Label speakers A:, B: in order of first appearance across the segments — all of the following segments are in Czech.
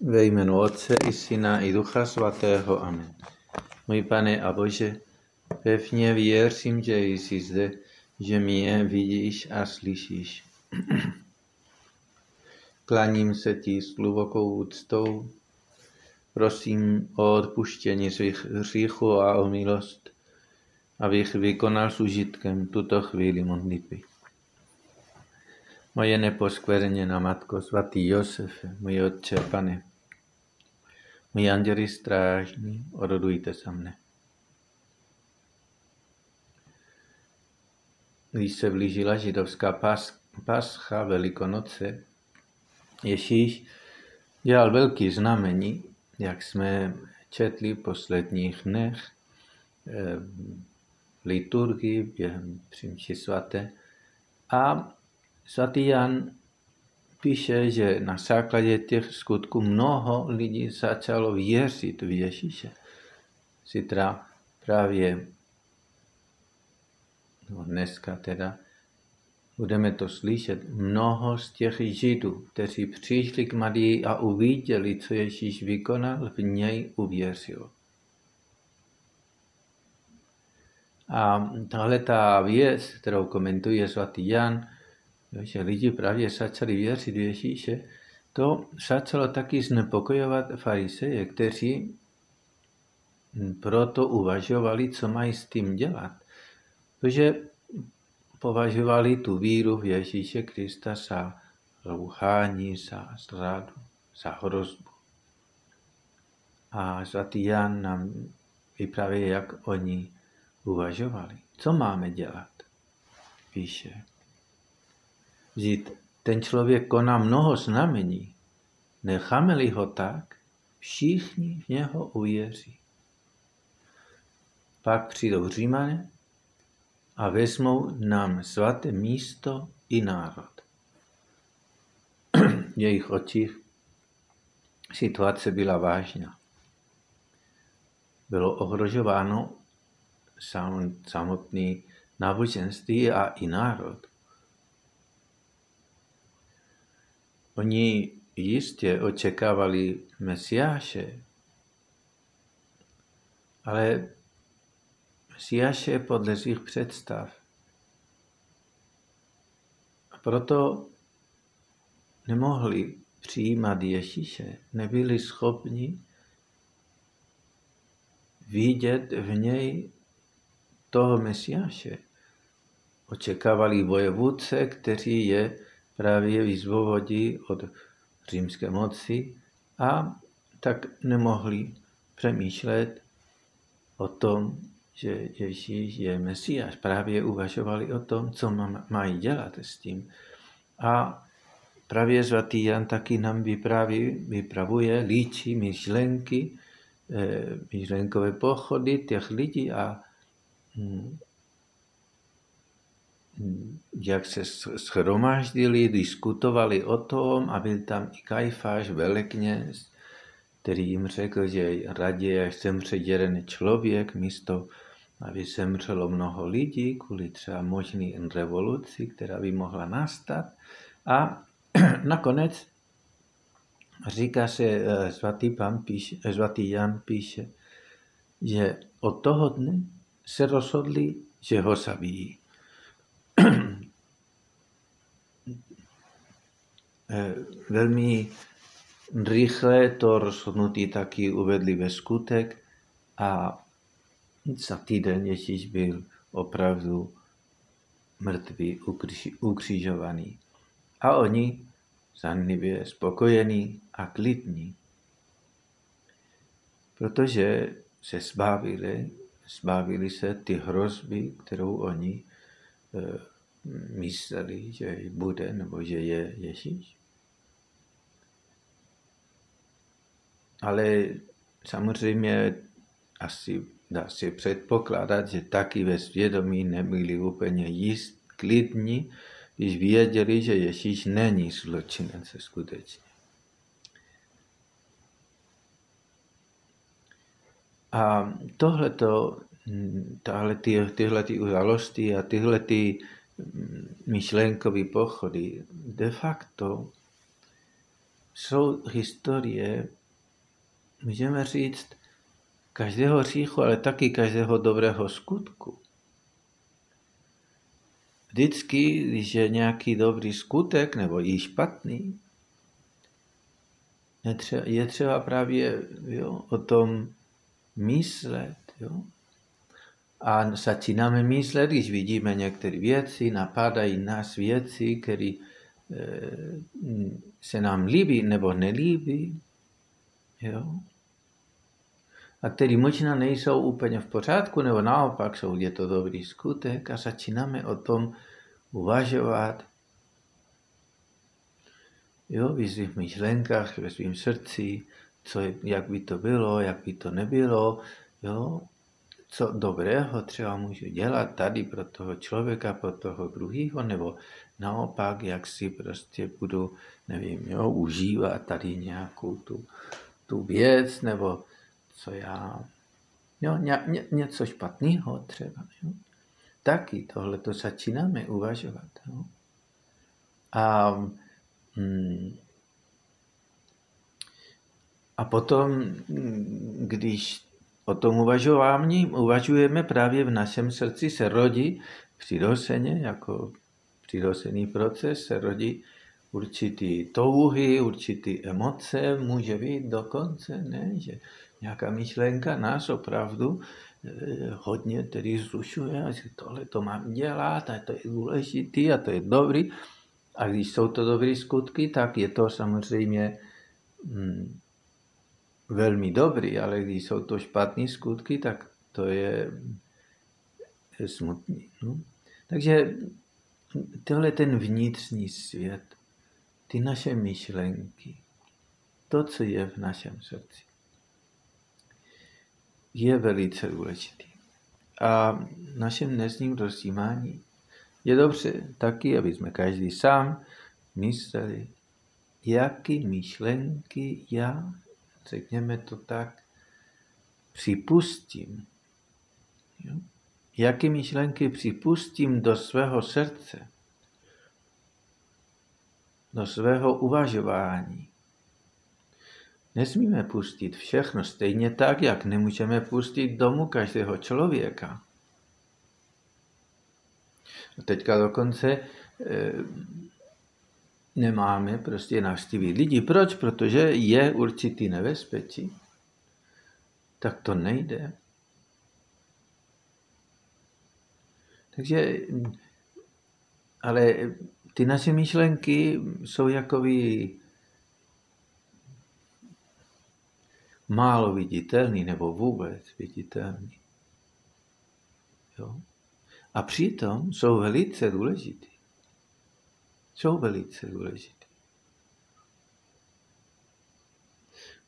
A: Ve jménu Otce i Syna i Ducha Svatého. Amen. Můj pane a Bože, pevně věřím, že jsi zde, že mě vidíš a slyšíš. Klaním se ti s hlubokou úctou, prosím o odpuštění svých hříchů a o milost, abych vykonal s užitkem tuto chvíli modlitby. Moje neposkvrněná Matko, svatý Josefe, můj Otče, Pane, můj anděli strážní, orodujte za mne. Když se blížila židovská pas, pascha Velikonoce, Ježíš dělal velký znamení, jak jsme četli v posledních dnech eh, liturgii během přímši svaté. A Svatý Jan píše, že na základě těch skutků mnoho lidí začalo věřit v Ježíše. Zítra právě, no dneska teda, budeme to slyšet, mnoho z těch Židů, kteří přišli k Marii a uviděli, co Ježíš vykonal, v něj uvěřilo. A tahle ta věc, kterou komentuje svatý Jan, že lidi právě začali věřit Ježíše, to začalo taky znepokojovat fariseje, kteří proto uvažovali, co mají s tím dělat. Protože považovali tu víru v Ježíše Krista za rouhání, za zradu, za hrozbu. A svatý Jan nám vypráví, jak oni uvažovali. Co máme dělat? Píše. Vždyť ten člověk koná mnoho znamení. Necháme-li ho tak, všichni v něho uvěří. Pak přijdou Římané a vezmou nám svaté místo i národ. v jejich očích situace byla vážná. Bylo ohrožováno samotný náboženství a i národ. Oni jistě očekávali Mesiáše, ale Mesiáše podle svých představ. A proto nemohli přijímat Ježíše, nebyli schopni vidět v něj toho Mesiáše. Očekávali vojevůdce, který je právě vyzvovodí od římské moci a tak nemohli přemýšlet o tom, že Ježíš je Mesiáš. Právě uvažovali o tom, co mají dělat s tím. A právě svatý Jan taky nám vypraví, vypravuje, líčí myšlenky, eh, myšlenkové pochody těch lidí a hm, jak se schromáždili, diskutovali o tom a byl tam i Kajfáš, velekněz, který jim řekl, že raději, až zemře jeden člověk, místo, aby zemřelo mnoho lidí kvůli třeba možný revoluci, která by mohla nastat. A nakonec říká se, eh, svatý, pan píše, eh, svatý Jan píše, že od toho dne se rozhodli, že ho zabijí. Velmi rychle to rozhodnutí taky uvedli ve skutek a za týden Ježíš byl opravdu mrtvý, ukřižovaný. A oni zanlivě spokojení a klidní. Protože se zbavili, zbavili se ty hrozby, kterou oni e, mysleli, že bude nebo že je Ježíš. Ale samozřejmě asi dá se předpokládat, že taky ve svědomí nebyli úplně jist, klidní, když věděli, že Ježíš není zločinec skutečně. A tohleto, tahle ty, tyhle ty události a tyhle ty myšlenkové pochody de facto jsou historie, můžeme říct, každého hříchu, ale taky každého dobrého skutku. Vždycky, když je nějaký dobrý skutek nebo i špatný, je třeba právě jo, o tom myslet. Jo. A začínáme myslet, když vidíme některé věci, napadají nás věci, které e, se nám líbí nebo nelíbí. Jo. A které možná nejsou úplně v pořádku, nebo naopak jsou, je to dobrý skutek a začínáme o tom uvažovat. Jo, v svých myšlenkách, ve svém srdci, co, jak by to bylo, jak by to nebylo, jo, co dobrého třeba můžu dělat tady pro toho člověka, pro toho druhého, nebo naopak, jak si prostě budu, nevím, jo, užívat tady nějakou tu, tu věc, nebo co já, jo, ně, ně, něco špatného třeba, jo. Taky tohle to začínáme uvažovat, jo. A, hmm, a potom, když O tom uvažování uvažujeme právě v našem srdci, se rodí přirozeně, jako přirozený proces, se rodí určitý touhy, určitý emoce, může být dokonce, ne, že nějaká myšlenka nás opravdu eh, hodně tedy zrušuje a že tohle to mám dělat a to je důležitý a to je dobrý. A když jsou to dobré skutky, tak je to samozřejmě hm, velmi dobrý, ale když jsou to špatné skutky, tak to je, je smutný. No? Takže tohle ten vnitřní svět, ty naše myšlenky, to, co je v našem srdci, je velice důležitý. A v našem dnesním rozjímání je dobře taky, aby jsme každý sám mysleli, jaký myšlenky já řekněme to tak, připustím. Jo? Jaké myšlenky připustím do svého srdce, do svého uvažování. Nesmíme pustit všechno stejně tak, jak nemůžeme pustit domů každého člověka. A teďka dokonce e, nemáme prostě navštívit lidi. Proč? Protože je určitý nebezpečí. Tak to nejde. Takže, ale ty naše myšlenky jsou jakoby málo viditelný nebo vůbec viditelný. Jo? A přitom jsou velice důležitý jsou velice důležité.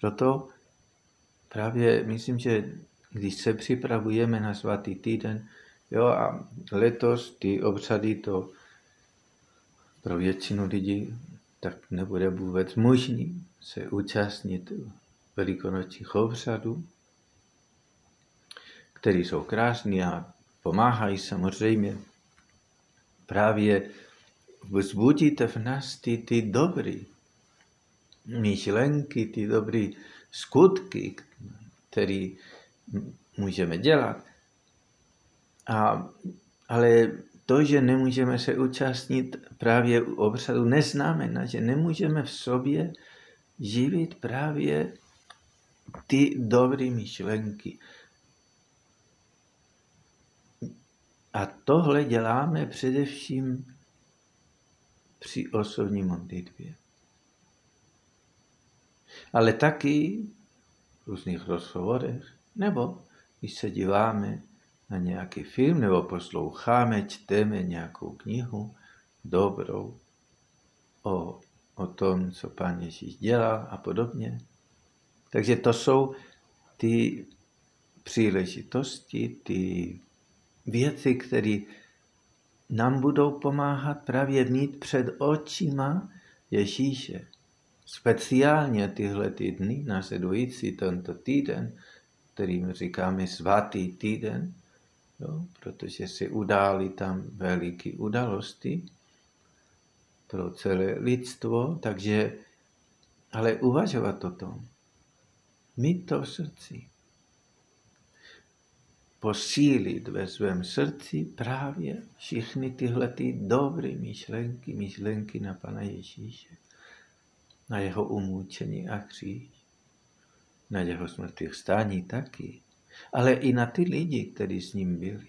A: Proto právě myslím, že když se připravujeme na svatý týden, jo, a letos ty obřady to pro většinu lidí tak nebude vůbec možný se účastnit velikonočních obřadů, které jsou krásné a pomáhají samozřejmě právě vzbudíte v nás ty, ty dobré myšlenky, ty dobré skutky, které můžeme dělat. A, ale to, že nemůžeme se účastnit právě u obřadu, neznamená, že nemůžeme v sobě živit právě ty dobré myšlenky. A tohle děláme především při osobní modlitbě. Ale taky v různých rozhovorech, nebo když se díváme na nějaký film, nebo posloucháme, čteme nějakou knihu dobrou o, o tom, co pán Ježíš dělal a podobně. Takže to jsou ty příležitosti, ty věci, které nám budou pomáhat právě mít před očima Ježíše. Speciálně tyhle ty dny, následující tento týden, kterým říkáme svatý týden, jo, protože se udály tam veliké události pro celé lidstvo, takže ale uvažovat o tom. Mít to v srdci. Posílit ve svém srdci právě všechny tyhle ty dobré myšlenky, myšlenky na Pana Ježíše, na jeho umůčení a kříž, na jeho smrtvých stání taky, ale i na ty lidi, kteří s ním byli.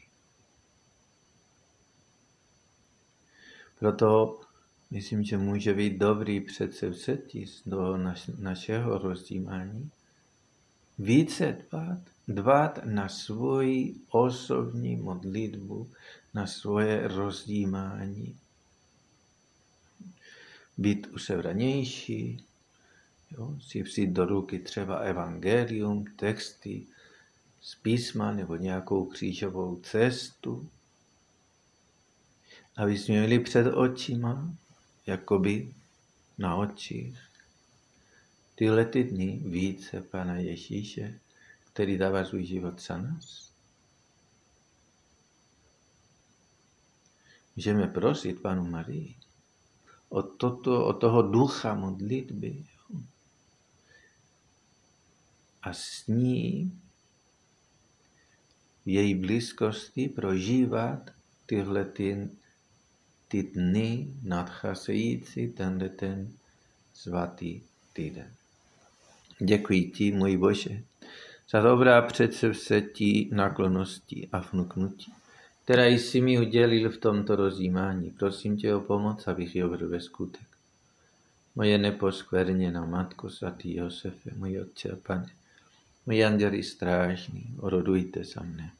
A: Proto myslím, že může být dobrý přece vzetí do naš, našeho rozdímání. Více dbát, na svoji osobní modlitbu, na svoje rozdímání. Být usevranější, jo, si vzít do ruky třeba evangelium, texty z písma nebo nějakou křížovou cestu, aby jsme měli před očima, jakoby na očích, tyhle ty dny více Pana Ježíše, který dává svůj život za nás. Můžeme prosit Panu Marii o, toto, o toho ducha modlitby a s ní v její blízkosti prožívat tyhle ty ty dny nadcházející tenhle ten svatý týden. Děkuji ti, můj Bože, za dobrá předsevzetí, naklonosti a vnuknutí, která jsi mi udělil v tomto rozjímání. Prosím tě o pomoc, abych uvedl ve skutek. Moje neposkvrněná Matko svatý Josefe, můj Otče a Pane, můj anděli strážný, orodujte za mne.